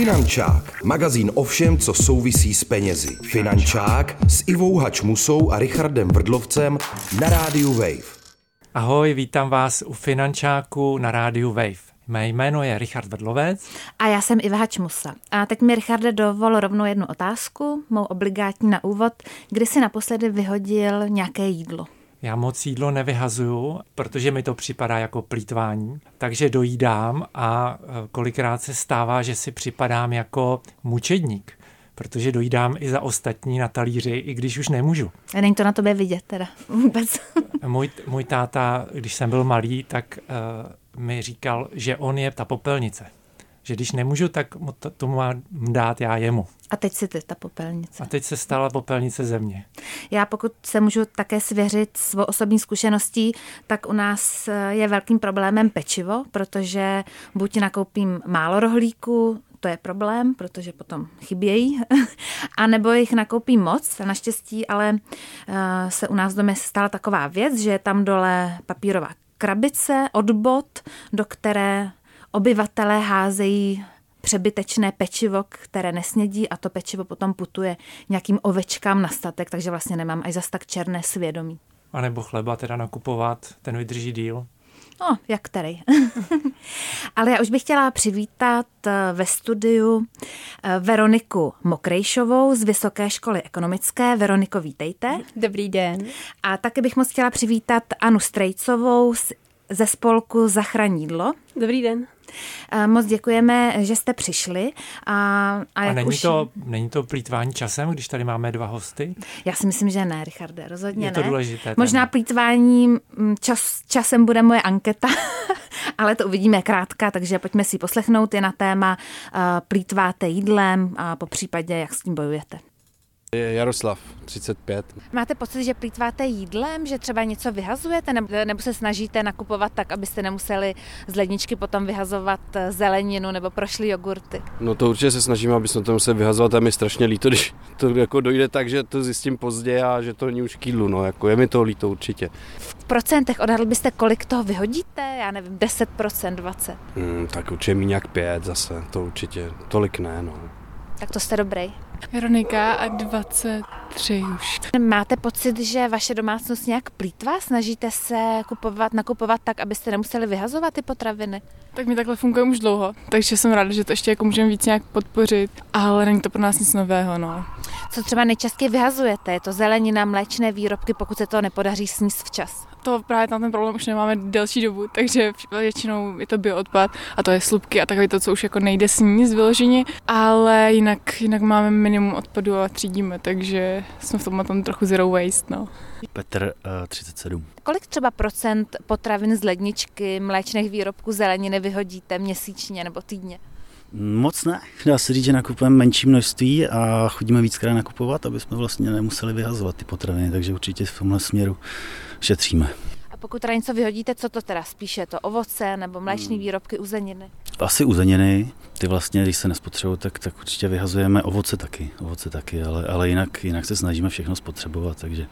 Finančák, magazín o všem, co souvisí s penězi. Finančák s Ivou Hačmusou a Richardem Vrdlovcem na rádiu Wave. Ahoj, vítám vás u Finančáku na rádiu Wave. Mé jméno je Richard Vrdlovec. A já jsem Iva Hačmusa. A teď mi, Richarde, dovol rovnou jednu otázku, mou obligátní na úvod. Kdy jsi naposledy vyhodil nějaké jídlo? Já moc jídlo nevyhazuju, protože mi to připadá jako plítvání, takže dojídám a e, kolikrát se stává, že si připadám jako mučedník protože dojídám i za ostatní na talíři, i když už nemůžu. A není to na tobě vidět teda vůbec. můj, můj táta, když jsem byl malý, tak uh, mi říkal, že on je ta popelnice. Že když nemůžu, tak to, tomu mám dát já jemu. A teď si ty ta popelnice. A teď se stala popelnice země. Já pokud se můžu také svěřit svou osobní zkušeností, tak u nás eh, je velkým problémem pečivo, protože buď nakoupím málo rohlíků, to je problém, protože potom chybějí, a nebo jich nakoupím moc. Naštěstí ale eh, se u nás v domě stala taková věc, že je tam dole papírová krabice, odbod, do které obyvatelé házejí přebytečné pečivo, které nesnědí a to pečivo potom putuje nějakým ovečkám na statek, takže vlastně nemám až zas tak černé svědomí. A nebo chleba teda nakupovat, ten vydrží díl. No, jak který. Ale já už bych chtěla přivítat eh, ve studiu eh, Veroniku Mokrejšovou z Vysoké školy ekonomické. Veroniko, vítejte. Dobrý den. A taky bych moc chtěla přivítat Anu Strejcovou ze spolku Zachranídlo. Dobrý den. Moc děkujeme, že jste přišli. A, a, a není, už... to, není to plítvání časem, když tady máme dva hosty? Já si myslím, že ne, Richarde, rozhodně Je to ne. důležité. Možná plítvání mm, čas, časem bude moje anketa, ale to uvidíme krátka, takže pojďme si poslechnout. Je na téma uh, plítváte jídlem a po případě, jak s tím bojujete. Jaroslav, 35. Máte pocit, že plítváte jídlem, že třeba něco vyhazujete, nebo, se snažíte nakupovat tak, abyste nemuseli z ledničky potom vyhazovat eh, zeleninu nebo prošly jogurty? No to určitě se snažíme, aby jsme to museli vyhazovat a mi strašně líto, když to jako dojde tak, že to zjistím pozdě a že to není už kýdlu, no jako je mi to líto určitě. V procentech odhadl byste, kolik toho vyhodíte? Já nevím, 10%, 20%? Hmm, tak určitě mi nějak 5 zase, to určitě, tolik ne, no. Tak to jste dobrý. Veronika a 23 už. Máte pocit, že vaše domácnost nějak plítvá? Snažíte se kupovat, nakupovat tak, abyste nemuseli vyhazovat ty potraviny? Tak mi takhle funguje už dlouho, takže jsem ráda, že to ještě jako můžeme víc nějak podpořit, ale není to pro nás nic nového, no. Co třeba nejčastěji vyhazujete? Je to zelenina, mléčné výrobky, pokud se to nepodaří sníst včas? To právě tam ten problém už nemáme delší dobu, takže většinou je to bioodpad a to je slupky a takové to, co už jako nejde sníst vyloženě, ale jinak, jinak máme minimum odpadu a třídíme, takže jsme v tomhle tom trochu zero waste, no. Petr, 37. Eh, Kolik třeba procent potravin z ledničky, mléčných výrobků, zeleniny vyhodíte měsíčně nebo týdně? Moc ne. Dá se říct, že nakupujeme menší množství a chodíme víckrát nakupovat, aby jsme vlastně nemuseli vyhazovat ty potraviny, takže určitě v tomhle směru šetříme. A pokud teda něco vyhodíte, co to teda spíše? To ovoce nebo mléčné hmm. výrobky, uzeniny? Asi uzeniny. Ty vlastně, když se nespotřebují, tak, tak určitě vyhazujeme ovoce taky, ovoce taky, ale, ale jinak, jinak se snažíme všechno spotřebovat, takže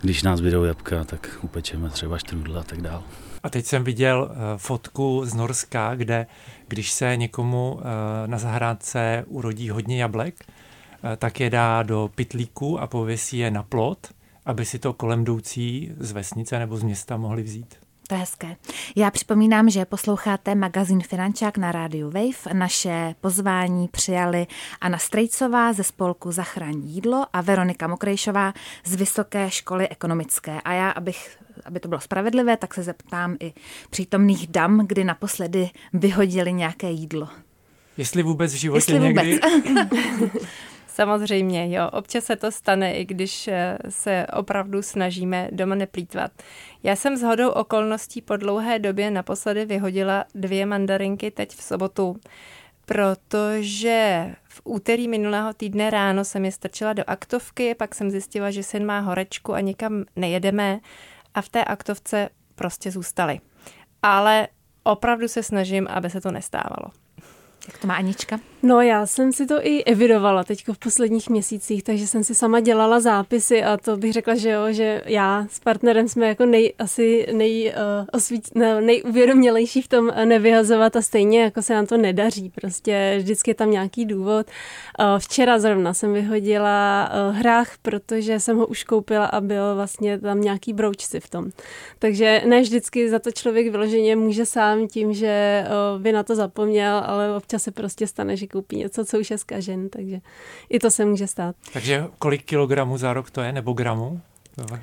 když nás vydou jabka, tak upečeme třeba štrůdl a tak dál. A teď jsem viděl uh, fotku z Norska, kde když se někomu uh, na zahrádce urodí hodně jablek, uh, tak je dá do pitlíku a pověsí je na plot, aby si to kolem jdoucí z vesnice nebo z města mohli vzít. To je hezké. Já připomínám, že posloucháte magazín Finančák na rádiu Wave. Naše pozvání přijali Anna Strejcová ze spolku Zachraň jídlo a Veronika Mokrejšová z Vysoké školy ekonomické. A já, abych, aby to bylo spravedlivé, tak se zeptám i přítomných dam, kdy naposledy vyhodili nějaké jídlo. Jestli vůbec v životě Jestli někdy... Vůbec. Samozřejmě, jo. Občas se to stane, i když eh, se opravdu snažíme doma neplýtvat. Já jsem s hodou okolností po dlouhé době naposledy vyhodila dvě mandarinky teď v sobotu, protože v úterý minulého týdne ráno jsem je strčila do aktovky, pak jsem zjistila, že syn má horečku a nikam nejedeme a v té aktovce prostě zůstaly. Ale opravdu se snažím, aby se to nestávalo. Jak to má Anička? No já jsem si to i evidovala teď v posledních měsících, takže jsem si sama dělala zápisy a to bych řekla, že jo, že já s partnerem jsme jako nej, asi nej, uh, osvíc, ne, nejuvědomělejší v tom nevyhazovat a stejně jako se nám to nedaří, prostě vždycky je tam nějaký důvod. Uh, včera zrovna jsem vyhodila uh, hrách, protože jsem ho už koupila a byl vlastně tam nějaký broučci v tom. Takže ne vždycky za to člověk vyloženě může sám tím, že uh, by na to zapomněl, ale občas se prostě stane, že koupí něco, co už je zkažen, takže i to se může stát. Takže kolik kilogramů za rok to je, nebo gramů?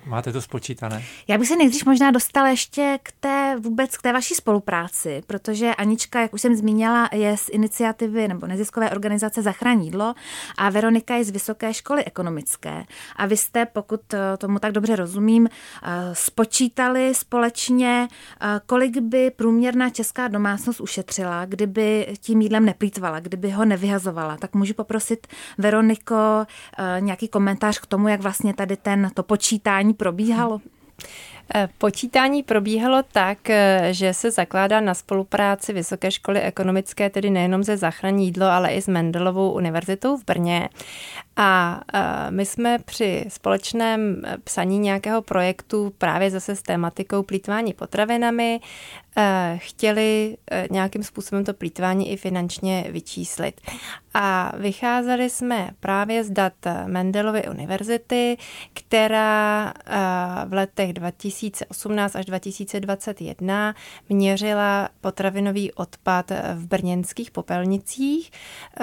Máte to spočítané? Já bych se nejdřív možná dostala ještě k té vůbec k té vaší spolupráci, protože Anička, jak už jsem zmínila, je z iniciativy nebo neziskové organizace Zachrání jídlo a Veronika je z Vysoké školy ekonomické. A vy jste, pokud eh, tomu tak dobře rozumím, eh, spočítali společně, eh, kolik by průměrná česká domácnost ušetřila, kdyby tím jídlem neplýtvala, kdyby ho nevyhazovala. Tak můžu poprosit Veroniko nějaký komentář k tomu, jak vlastně tady ten to počítá počítání probíhalo? Eh, počítání probíhalo tak, eh, že se zakládá na spolupráci Vysoké školy ekonomické, tedy nejenom ze záchranní jídlo, ale i s Mendelovou univerzitou v Brně. A eh, my jsme při společném psaní nějakého projektu právě zase s tématikou plítvání potravinami chtěli nějakým způsobem to plítvání i finančně vyčíslit. A vycházeli jsme právě z dat Mendelovy univerzity, která v letech 2000 2018 až 2021 měřila potravinový odpad v brněnských popelnicích.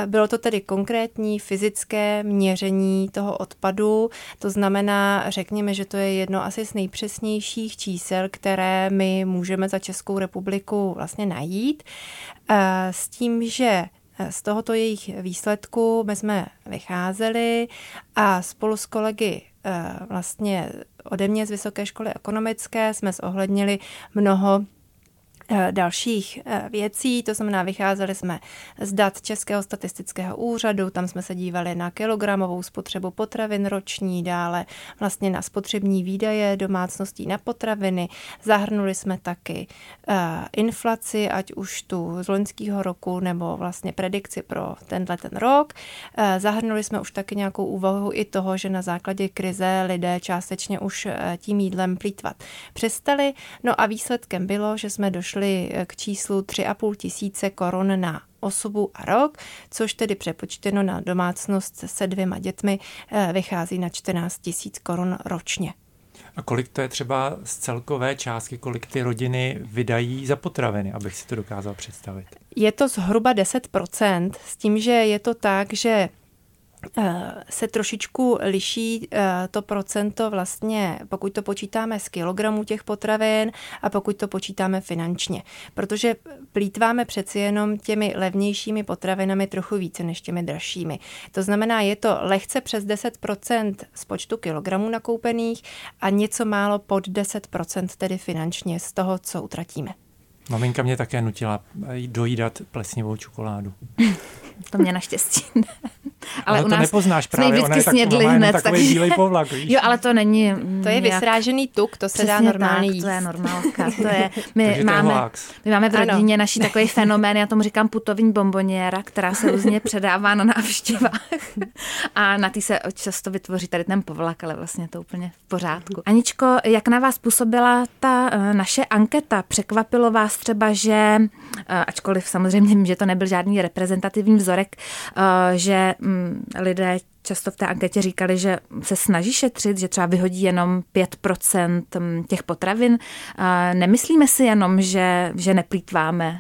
Bylo to tedy konkrétní fyzické měření toho odpadu, to znamená, řekněme, že to je jedno asi z nejpřesnějších čísel, které my můžeme za Českou republiku vlastně najít. S tím, že z tohoto jejich výsledku my jsme vycházeli a spolu s kolegy eh, vlastně ode mě z Vysoké školy ekonomické jsme zohlednili mnoho Eh, dalších eh, věcí, to znamená, vycházeli jsme z dat Českého statistického úřadu, tam jsme se dívali na kilogramovou spotřebu potravin roční, dále vlastně na spotřební výdaje domácností na potraviny, zahrnuli jsme taky uh, inflaci, ať už tu z loňského roku, nebo vlastně predikci pro tenhle ten rok. Zahrnuli jsme už taky nějakou úvahu i toho, že na základě krize lidé částečně už tím jídlem plítvat přestali. No a výsledkem bylo, že jsme došli došli k číslu 3,5 tisíce korun na osobu a rok, což tedy přepočteno na domácnost se dvěma dětmi eh, vychází na 14 tisíc korun ročně. A kolik to je třeba z celkové částky, kolik ty rodiny vydají za potraviny, abych si to dokázal představit? Je to zhruba 10%, s tím, že je to tak, že Eh, se trošičku liší eh, to procento vlastně, pokud to počítáme z kilogramů těch potravin a pokud to počítáme finančně. Protože plítváme přeci jenom těmi levnějšími potravinami trochu více než těmi dražšími. To znamená, je to lehce přes 10% z počtu kilogramů nakoupených a něco málo pod 10% tedy finančně z toho, co utratíme. Maminka mě také nutila dojídat plesnivou čokoládu. To mě naštěstí ne. Ale, ale u to nás nepoznáš právě, ona je tak, snědli ona hned, takový tak... bílej povlak, víš? Jo, ale to není To je nějak... vysrážený tuk, to se dá normálně tak, jíst. to je normálka. To je, my, máme, my máme v rodině ano. naší takový fenomén, já tomu říkám putovní bomboněra, která se různě předává na návštěvách. A na ty se často vytvoří tady ten povlak, ale vlastně to úplně v pořádku. Aničko, jak na vás působila ta uh, naše anketa? Překvapilo vás třeba, že, uh, ačkoliv samozřejmě vím, že to nebyl žádný reprezentativní vzorek, uh, že um, lidé často v té anketě říkali, že se snaží šetřit, že třeba vyhodí jenom 5% mm, těch potravin. Nemyslíme si jenom, že, že neplýtváme.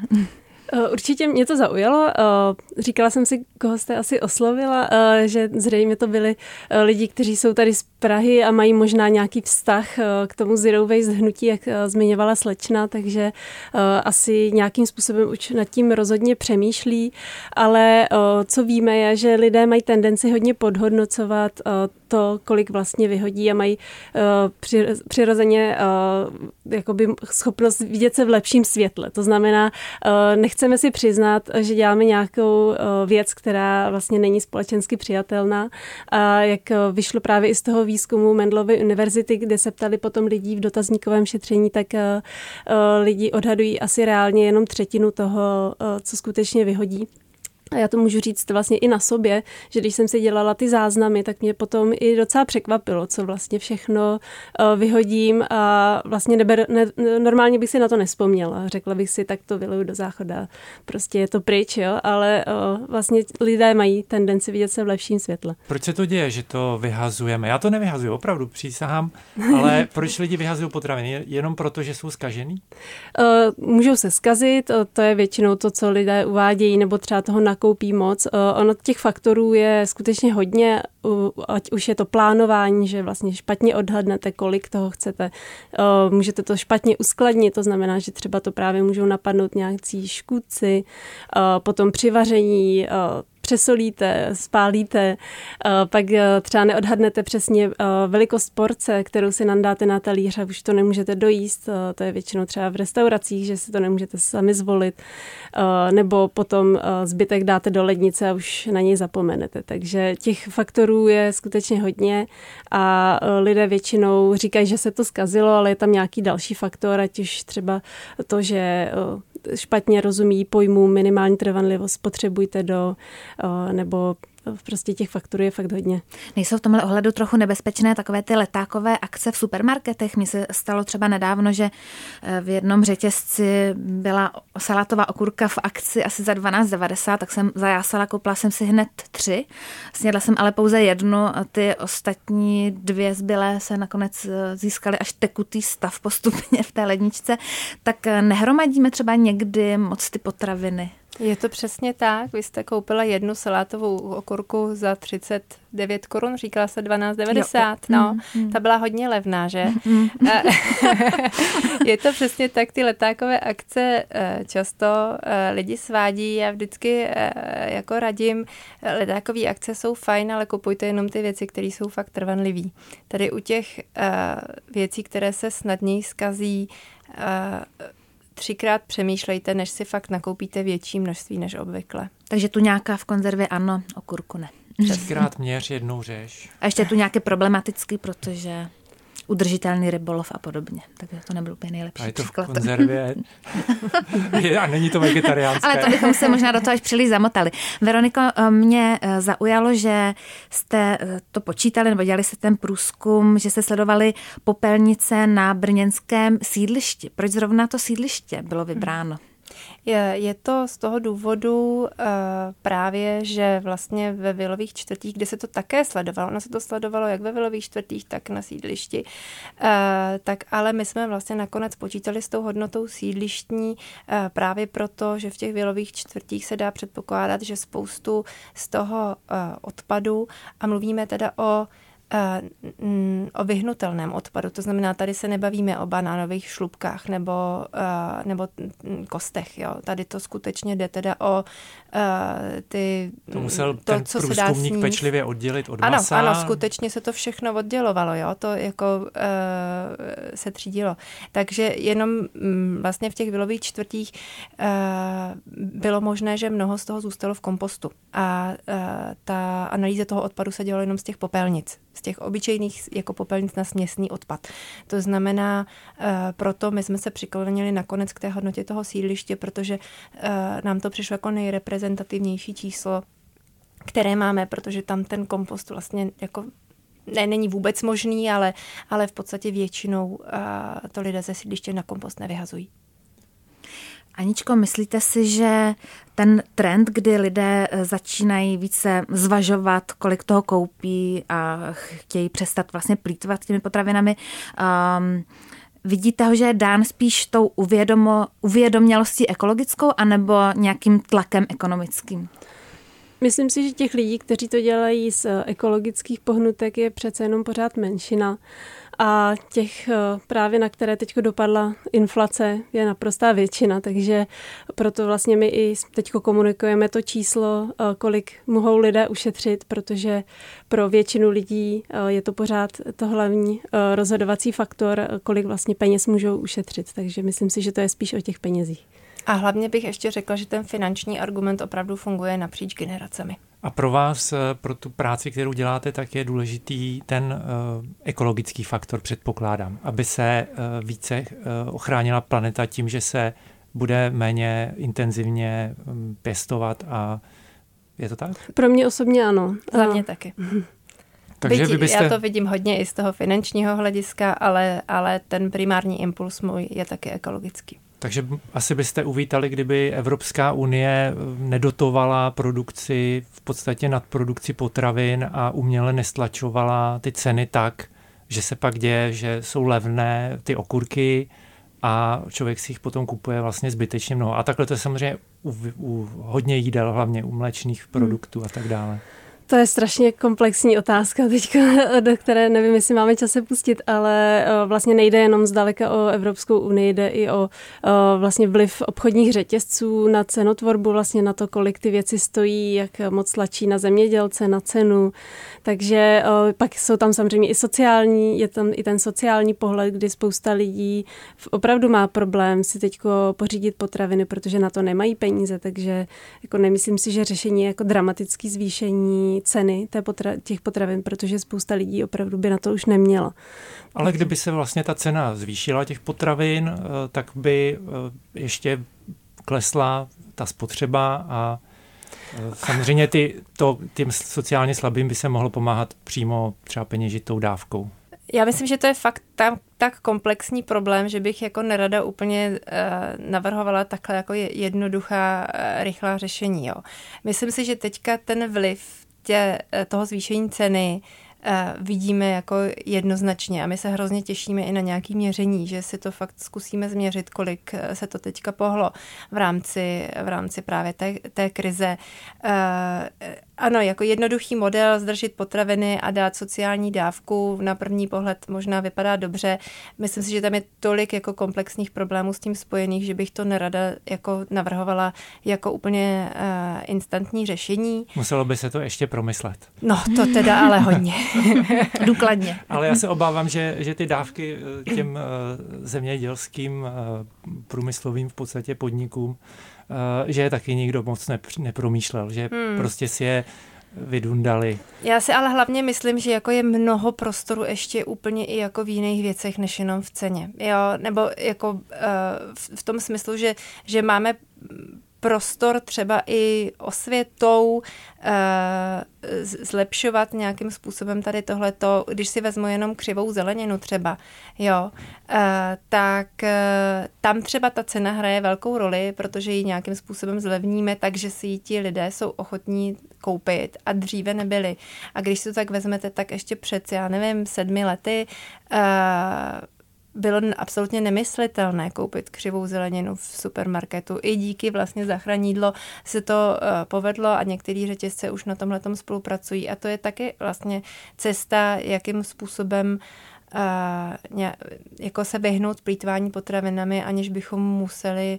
Eh, určitě mě to zaujalo. Eh, říkala jsem si, koho jste asi oslovila, eh, že zřejmě to byli lidi, kteří jsou tady z Prahy a mají možná nějaký vztah k tomu Zero Waste hnutí, jak zmiňovala slečna, takže asi nějakým způsobem už nad tím rozhodně přemýšlí, ale co víme je, že lidé mají tendenci hodně podhodnocovat to, kolik vlastně vyhodí a mají přirozeně jakoby schopnost vidět se v lepším světle. To znamená, nechce chceme si přiznat, že děláme nějakou eh, věc, která vlastně není společensky přijatelná. A jak eh, vyšlo právě i z toho výzkumu Mendlovy univerzity, kde se ptali potom lidí v dotazníkovém šetření, tak eh, lidi odhadují asi reálně jenom třetinu toho, co skutečně vyhodí. A já to můžu říct vlastně i na sobě, že když jsem si dělala ty záznamy, tak mě potom i docela překvapilo, co vlastně všechno uh, vyhodím a vlastně neber, ne, normálně bych si na to nespomněla. Řekla bych si, tak to vyleju do záchoda, prostě je to pryč, jo, ale uh, vlastně lidé mají tendenci vidět se v lepším světle. Proč se to děje, že to vyhazujeme? Já to nevyhazuju, opravdu přísahám, ale proč lidi vyhazují potraviny? Jenom proto, že jsou skažený? Uh, můžou se skazit, to je většinou to, co lidé uvádějí, nebo třeba toho nakoupí moc. Eh, ono těch faktorů je skutečně hodně, ať už je to plánování, že vlastně špatně odhadnete, kolik toho chcete. Eh, můžete to špatně uskladnit, to znamená, že třeba to právě můžou napadnout nějakcí škůdci, eh, potom při vaření, přesolíte, spálíte, eh, pak eh, třeba neodhadnete přesně eh, velikost porce, kterou si nandáte na talíř a už to nemůžete dojíst. To je většinou třeba v restauracích, že si to nemůžete sami zvolit. Nebo potom zbytek dáte do lednice a už na něj zapomenete. Takže těch faktorů je skutečně hodně a lidé většinou říkají, že se to zkazilo, ale je tam nějaký další faktor, ať už třeba to, že špatně rozumí pojmu minimální trvanlivost, potřebujte do, nebo prostě těch fakturů je fakt hodně. Nejsou v tomhle ohledu trochu nebezpečné takové ty letákové akce v supermarketech? Mně se stalo třeba nedávno, že eh, v jednom řetězci byla salátová okurka v akci asi za 12,90, tak jsem zajásala, koupila jsem si hned tři. Snědla jsem ale pouze jednu a ty ostatní dvě zbylé se nakonec eh, získaly až tekutý stav postupně v té ledničce. Tak eh, nehromadíme třeba někdy moc ty potraviny? Je to přesně tak. Vy jste koupila jednu salátovou okurku za 39 korun, říkala se 12,90. No, mm, mm. ta byla hodně levná, že? Mm. je to přesně tak, ty letákové akce eh, často eh, lidi svádí. Já vždycky eh, jako radím, letákové akce jsou fajn, ale kupujte jenom ty věci, které jsou fakt trvanlivý. Tady u těch věcí, které se snadněji skazí, třikrát přemýšlejte, než si fakt nakoupíte větší množství než obvykle. Takže tu nějaká v konzervě ano, okurku ne. Třikrát měř, jednou řeš. A ještě tu nějaké problematický, protože udržitelný rybolov a podobně. Takže to nebyl úplně nejlepší A je to příklad. v konzervě a není to vegetariánské. Ale to bychom se možná do toho až příliš zamotali. Veroniko, eh, mě eh, zaujalo, že jste eh, to počítali nebo dělali se ten průzkum, že se sledovali popelnice na brněnském sídlišti. Proč zrovna to sídliště bylo vybráno? Hmm. Je, je to z toho důvodu uh, právě, že vlastně ve vilových čtvrtích, kde se to také sledovalo, ono se to sledovalo jak ve vilových čtvrtích, tak na sídlišti, uh, tak ale my jsme vlastně nakonec počítali s tou hodnotou sídlištní uh, právě proto, že v těch vilových čtvrtích se dá předpokládat, že spoustu z toho odpadu, a mluvíme teda o Eh, o vyhnutelném odpadu. To znamená, tady se nebavíme o banánových šlubkách nebo, eh, nebo kostech. Jo. Tady to skutečně jde teda o eh, ty... To musel to, ten co se dá sníst. pečlivě oddělit od ano, masa. Ano, skutečně se to všechno oddělovalo. Jo. To jako se třídilo. Takže jenom mm, vlastně v těch vilových čtvrtích bylo možné, že mnoho z toho zůstalo v kompostu. A ta analýza toho odpadu se dělala jenom z těch popelnic z těch obyčejných jako popelnic na směsný odpad. To znamená, eh, proto my jsme se přiklonili nakonec k té hodnotě toho sídliště, protože eh, nám to přišlo jako nejreprezentativnější číslo, které máme, protože tam ten kompost vlastně jako ne, není vůbec možný, ale, ale v podstatě většinou uh, to lidé ze sídliště na kompost nevyhazují. Aničko, myslíte si, že ten trend, kdy lidé eh, začínají více zvažovat, kolik toho koupí a chtějí přestat vlastně plítvat těmi potravinami, um, Vidíte ho, že je dán spíš tou uvědomo, uvědomělostí ekologickou anebo nějakým tlakem ekonomickým? Myslím si, že těch lidí, kteří to dělají z eh, ekologických pohnutek, je přece jenom pořád menšina. A těch eh, právě, na které teď dopadla inflace, je naprostá většina, takže proto vlastně my i teď komunikujeme to číslo, eh, kolik mohou lidé ušetřit, protože pro většinu lidí je to pořád to hlavní rozhodovací faktor, kolik vlastně peněz můžou ušetřit. Takže myslím si, že to je spíš o těch penězích. A hlavně bych ještě řekla, že ten finanční argument opravdu funguje napříč generacemi. A pro vás, eh, pro tu práci, kterou děláte, tak je důležitý ten uh, ekologický faktor, předpokládám, aby se uh, více ochránila planeta tím, že se bude méně intenzivně um, pěstovat a Je to tak? Pro mě osobně ano. Za mě taky. Takže Byť vy byste... Já to vidím hodně i z toho finančního hlediska, ale, ale ten primární impuls můj je taky ekologický. Takže asi byste uvítali, kdyby Evropská unie nedotovala produkci, v podstatě nadprodukci potravin a uměle nestlačovala ty ceny tak, že se pak děje, že jsou levné ty okurky a člověk si jich potom kupuje vlastně zbytečně mnoho. A takhle to je samozřejmě u, u hodně jídel, hlavně u mléčných produktů a tak dále. To je strašně komplexní otázka teď, do které nevím, jestli máme čas se pustit, ale eh, vlastně nejde jenom zdaleka o Evropskou unii, jde i o eh, vlastně vliv obchodních řetězců na cenotvorbu, vlastně na to, kolik ty věci stojí, jak moc tlačí na zemědělce, na cenu. Takže eh, pak jsou tam samozřejmě i sociální, je tam i ten sociální pohled, kdy spousta lidí opravdu má problém si teď pořídit potraviny, protože na to nemají peníze, takže jako nemyslím si, že řešení je jako dramatické zvýšení ceny té potra- těch potravin, protože spousta lidí opravdu by na to už neměla. Ale kdyby se vlastně ta cena zvýšila těch potravin, eh, tak by eh, ještě klesla ta spotřeba a eh, samozřejmě ty, to, tím sociálně slabým by se mohlo pomáhat přímo třeba peněžitou dávkou. Já myslím, že to je fakt tam tak komplexní problém, že bych jako nerada úplně uh, navrhovala takhle jako jednoduchá, uh, rychlá řešení. Jo. Myslím si, že teďka ten vliv tě, eh, toho zvýšení ceny eh, vidíme jako jednoznačně. A my se hrozně těšíme i na nějaké měření, že si to fakt zkusíme změřit, kolik eh, se to teďka pohlo v rámci, v rámci právě té, té krize ano, jako jednoduchý model zdržet potraviny a dát sociální dávku na první pohled možná vypadá dobře. Myslím si, že tam je tolik jako komplexních problémů s tím spojených, že bych to nerada jako navrhovala jako úplně uh, instantní řešení. Muselo by se to ještě promyslet. No, to teda ale hodně. Důkladně. Ale já se obávám, že, že ty dávky eh, těm uh, zemědělským uh, průmyslovým v podstatě podnikům že je taky nikdo moc nepromýšlel, že hmm. prostě si je vydundali. Já si ale hlavně myslím, že jako je mnoho prostoru ještě úplně i jako v jiných věcech, než jenom v ceně. Jo, nebo jako uh, v tom smyslu, že, že máme prostor třeba i osvětou eh, zlepšovat nějakým způsobem tady tohleto, když si vezmu jenom křivou zeleninu třeba, jo, eh, tak eh, tam třeba ta cena hraje velkou roli, protože ji nějakým způsobem zlevníme, takže si ji ti lidé jsou ochotní koupit a dříve nebyli. A když si to tak vezmete, tak ještě před, já nevím, sedmi lety bylo absolutně nemyslitelné koupit křivou zeleninu v supermarketu. I díky vlastně záchranídlo se to uh, povedlo a některý řetězce už na tomhle spolupracují. A to je taky vlastně cesta, jakým způsobem uh, jako se vyhnout plítvání potravinami, aniž bychom museli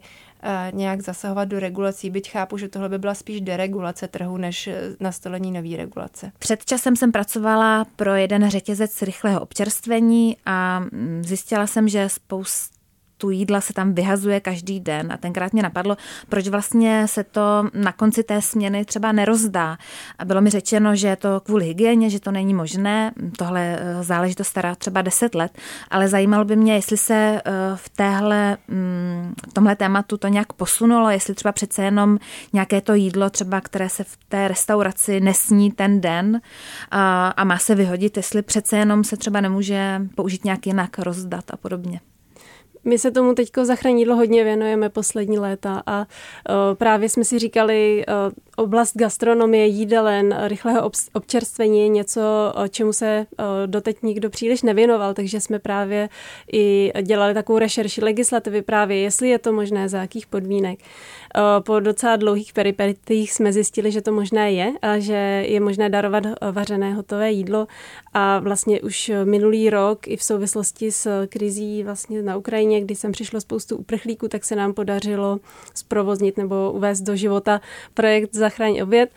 nějak zasahovat do regulací, byť chápu, že tohle by byla spíš deregulace trhu, než e, nastolení nový regulace. Před časem jsem pracovala pro jeden řetězec rychlého občerstvení a mm, zjistila jsem, že spousta tu jídla se tam vyhazuje každý den a tenkrát mě napadlo, proč vlastně se to na konci té směny třeba nerozdá. A bylo mi řečeno, že je to kvůli hygieně, že to není možné, tohle eh, záležitost stará třeba 10 let, ale zajímalo by mě, jestli se eh, v téhle, mm, v tomhle tématu to nějak posunulo, jestli třeba přece jenom nějaké to jídlo třeba, které se v té restauraci nesní ten den a, a má se vyhodit, jestli přece jenom se třeba nemůže použít nějak jinak rozdat a podobně. My se tomu teď zachranídlo hodně věnujeme poslední léta a uh, právě jsme si říkali, uh, oblast gastronomie, jídelen, rychlého občerstvení je něco, čemu se doteď nikdo příliš nevěnoval, takže jsme právě i dělali takovou rešerši legislativy právě, jestli je to možné, za jakých podmínek. Po docela dlouhých peripetích jsme zjistili, že to možné je a že je možné darovat vařené hotové jídlo a vlastně už minulý rok i v souvislosti s krizí vlastně na Ukrajině, kdy sem přišlo spoustu uprchlíků, tak se nám podařilo zprovoznit nebo uvést do života projekt Zachraň oběd,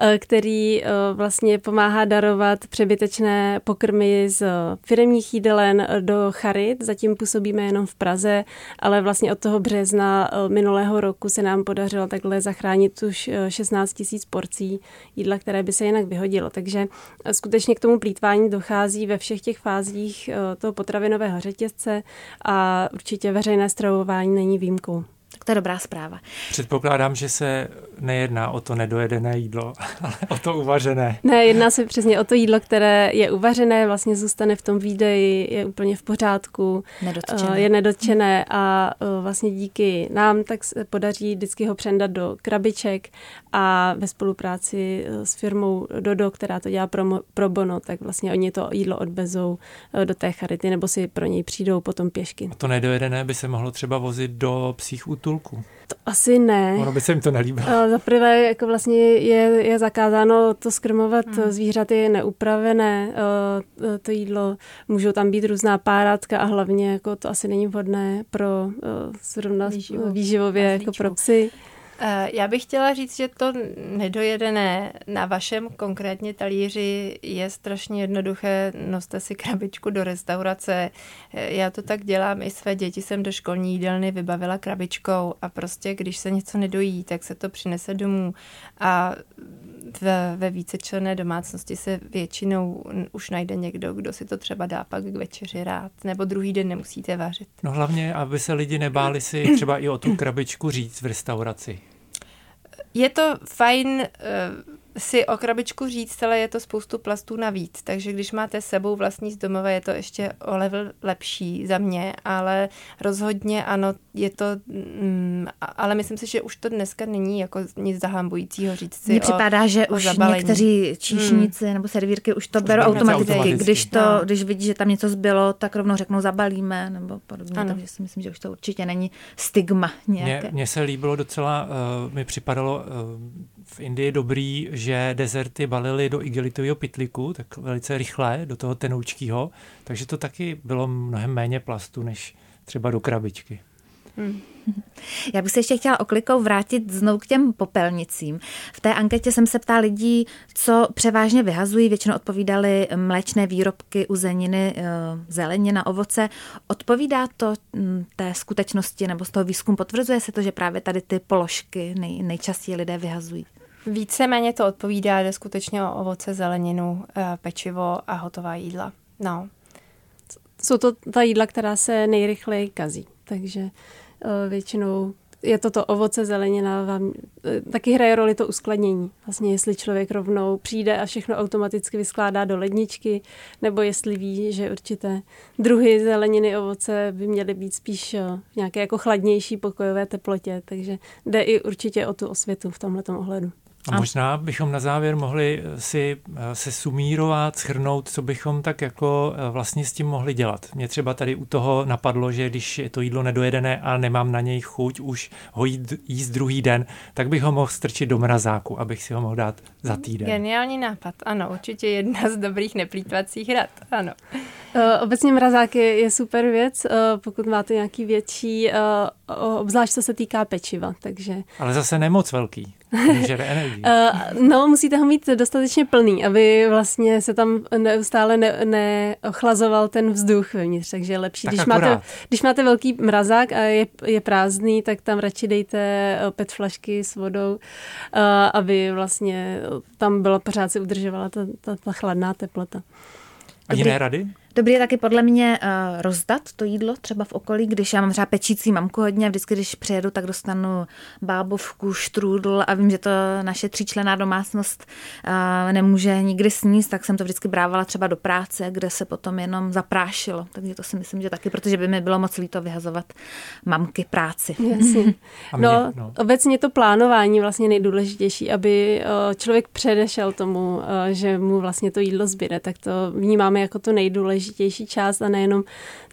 eh, který eh, vlastně pomáhá darovat přebytečné pokrmy z firmních jídelen do charit. Zatím působíme jenom v Praze, ale vlastně od toho března eh, minulého roku se nám podařilo takhle zachránit už 16 tisíc porcí jídla, které by se jinak vyhodilo. Takže skutečně k tomu plítvání dochází ve všech těch fázích toho potravinového řetězce a určitě veřejné stravování není výjimkou. To je dobrá zpráva. Předpokládám, že se nejedná o to nedojedené jídlo, ale o to uvařené. Ne, jedná se přesně o to jídlo, které je uvařené, vlastně zůstane v tom výdeji, je úplně v pořádku, nedotčené. je nedotčené a vlastně díky nám tak se podaří vždycky ho přendat do krabiček a ve spolupráci s firmou Dodo, která to dělá pro, pro Bono, tak vlastně oni to jídlo odvezou do té charity nebo si pro něj přijdou potom pěšky. A to nedojedené by se mohlo třeba vozit do psích útulků? To asi ne. Ono by se jim to nelíbilo. Za prvé, jako vlastně je, je zakázáno to skrmovat hmm. zvířaty neupravené, to jídlo, můžou tam být různá páratka a hlavně jako to asi není vhodné pro zrovna výživově jako pro psy. Eh, já bych chtěla říct, že to nedojedené na vašem konkrétně talíři je strašně jednoduché. Noste si krabičku do restaurace. Eh, já to tak dělám, i své děti jsem do školní jídelny vybavila krabičkou a prostě, když se něco nedojí, tak se to přinese domů a ve, ve vícečlenné domácnosti se většinou už najde někdo, kdo si to třeba dá pak k večeři rád, nebo druhý den nemusíte vařit. No hlavně, aby se lidi nebáli si třeba i o tu krabičku říct v restauraci. Je to fajn uh, si o krabičku říct, ale je to spoustu plastů navíc, takže když máte sebou vlastní z domova, je to ještě o level lepší za mě, ale rozhodně ano, je to, mm, ale myslím si, že už to dneska není jako nic zahambujícího říct si Mně připadá, že o už zabalení. někteří číšníci hmm. nebo servírky už to už berou automaticky, automaticky, když to, no. když vidí, že tam něco zbylo, tak rovnou řeknou zabalíme nebo podobně, ano. takže si myslím, že už to určitě není stigma nějaké. Mně se líbilo docela, uh, mi připadalo uh, v Indii dobrý, že dezerty balili do igelitového pytlíku, tak velice rychle, do toho tenoučkého, takže to taky bylo mnohem méně plastu, než třeba do krabičky. Hmm. Já bych se ještě chtěla oklikou vrátit znovu k těm popelnicím. V té anketě jsem se ptala lidí, co převážně vyhazují. Většinou odpovídali mléčné výrobky, uzeniny, eh, zelenina, ovoce. Odpovídá to hm, té skutečnosti nebo z toho výzkumu? Potvrzuje se to, že právě tady ty položky nej, nejčastěji lidé vyhazují? Víceméně to odpovídá, jde skutečně o ovoce, zeleninu, eh, pečivo a hotová jídla. No. Jsou to ta jídla, která se nejrychleji kazí, takže eh, většinou je to to ovoce, zelenina, vám, eh, taky hraje roli to uskladnění. Vlastně jestli člověk rovnou přijde a všechno automaticky vyskládá do ledničky, nebo jestli ví, že určité druhy zeleniny, ovoce by měly být spíš v nějaké jako chladnější pokojové teplotě, takže jde i určitě o tu osvětu v tomhle ohledu. A možná bychom na závěr mohli eh, si eh, se sumírovat, schrnout, co bychom tak jako eh, vlastně s tím mohli dělat. Mě třeba tady u toho napadlo, že když je to jídlo nedojedené a nemám na něj chuť už ho jít, jíst druhý den, tak bych ho mohl strčit do mrazáku, abych si ho mohl dát za týden. Geniální nápad, ano, určitě jedna z dobrých neplýtvacích rad, ano. Obecně mrazák je, je super věc, pokud máte nějaký větší, obzvlášť co se týká pečiva, takže... Ale zase nemoc velký. Žere energii. uh, no, musíte ho mít dostatečně plný, aby vlastně se tam neustále neochlazoval ne ten vzduch vevnitř, takže je lepší. Tak když, máte, když máte velký mrazák a je, je prázdný, tak tam radši dejte eh, pet flašky s vodou, uh, aby vlastně tam byla pořád se udržovala ta, ta, ta chladná teplota. A jiné rady? Dobrý je taky podle mě uh, rozdat to jídlo třeba v okolí, když já mám třeba pečící mamku hodně, vždycky, když přijedu, tak dostanu bábovku, štrůdl a vím, že to naše tříčlená domácnost uh, nemůže nikdy sníst, tak jsem to vždycky brávala třeba do práce, kde se potom jenom zaprášilo. Takže to si myslím, že taky, protože by mi bylo moc líto vyhazovat mamky práci. Jasně. No, no, obecně to plánování vlastně nejdůležitější, aby uh, člověk předešel tomu, uh, že mu vlastně to jídlo zbyde, tak to vnímáme jako to nejdůležitější nejdůležitější část a nejenom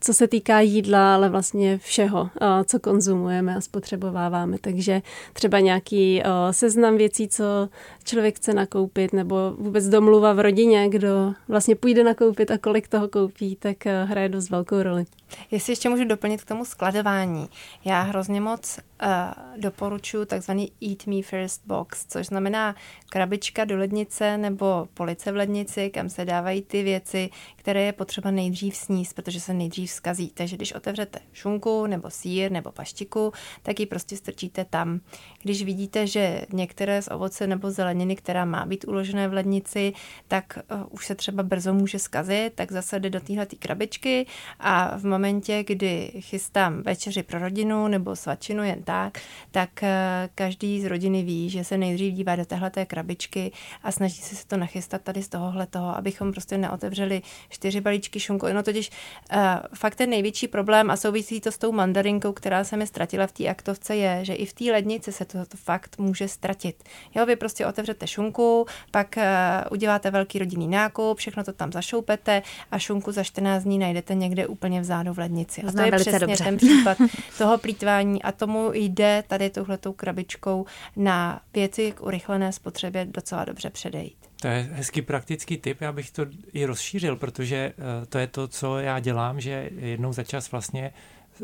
co se týká jídla, ale vlastně všeho, co konzumujeme a spotřebováváme. Takže třeba nějaký seznam věcí, co člověk chce nakoupit, nebo vůbec domluva v rodině, kdo vlastně půjde nakoupit a kolik toho koupí, tak hraje dost velkou roli. Jestli ještě můžu doplnit k tomu skladování. Já hrozně moc uh, doporučuji takzvaný Eat Me First Box, což znamená krabička do lednice nebo police v lednici, kam se dávají ty věci, které je potřeba nejdřív sníst, protože se nejdřív zkazí. Takže když otevřete šunku nebo sír nebo paštiku, tak ji prostě strčíte tam. Když vidíte, že některé z ovoce nebo zeleniny, která má být uložené v lednici, tak uh, už se třeba brzo může zkazit, tak zase jde do téhle krabičky a v momentě, kdy chystám večeři pro rodinu nebo svačinu jen tak, tak uh, každý z rodiny ví, že se nejdřív dívá do téhle krabičky a snaží se to nachystat tady z tohohle toho, abychom prostě neotevřeli čtyři balíčky šunku. No totiž uh, fakt ten největší problém a souvisí to s tou mandarinkou, která se mi ztratila v té aktovce, je, že i v té lednici se to, to fakt může ztratit. Jo, vy prostě otevřete šunku, pak uh, uděláte velký rodinný nákup, všechno to tam zašoupete a šunku za 14 dní najdete někde úplně vzadu v lednici. A to je přesně dobře. ten případ toho plítvání a tomu jde tady touhletou krabičkou na věci k urychlené spotřebě docela dobře předejít. To je hezký praktický tip, já bych to i rozšířil, protože eh, to je to, co já dělám, že jednou za čas vlastně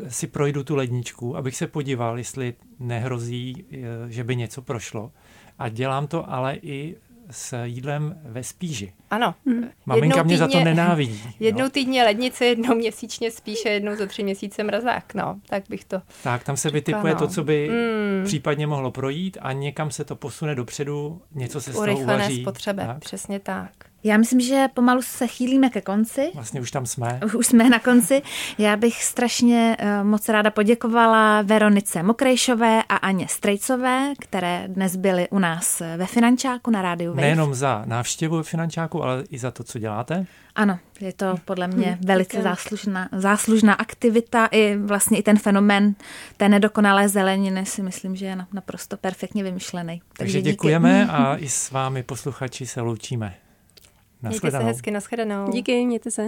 si projdu tu ledničku, abych se podíval, jestli nehrozí, eh, že by něco prošlo. A dělám to ale i s jídlem ve spíži. Ano. Hmm. Maminka mě za to nenávidí. Jednou no. týdně lednice, jednou měsíčně spíše, jednou za tři měsíce mrazák. No, tak bych to Tak, tam se vytipuje no. to, co by hmm. případně mohlo projít a někam se to posune dopředu, něco se z toho uvaří. spotřeby, tak. přesně tak. Já myslím, že pomalu se chýlíme ke konci. Vlastně už tam jsme. Už jsme na konci. Já bych strašně uh, moc ráda poděkovala Veronice Mokrejšové a Aně Strejcové, které dnes byly u nás ve Finančáku na rádiu Wave. Nejenom za návštěvu ve Finančáku, ale i za to, co děláte. Ano, je to podle mě hmm, velice záslužná, záslužná aktivita i vlastně i ten fenomén té nedokonalé zeleniny si myslím, že je naprosto perfektně vymyšlený. Takže, Takže děkujeme díky. a i s vámi posluchači se loučíme. Mějte se hezky, nashledanou. Díky, mějte se.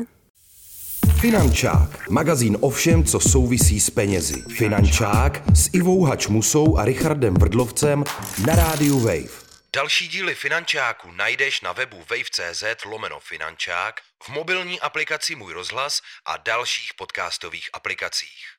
Finančák, magazín o všem, co souvisí s penězi. Finančák s Ivou Hačmusou a Richardem Vrdlovcem na rádiu Wave. Další díly Finančáku najdeš na webu wave.cz lomeno Finančák, v mobilní aplikaci Můj rozhlas a dalších podcastových aplikacích.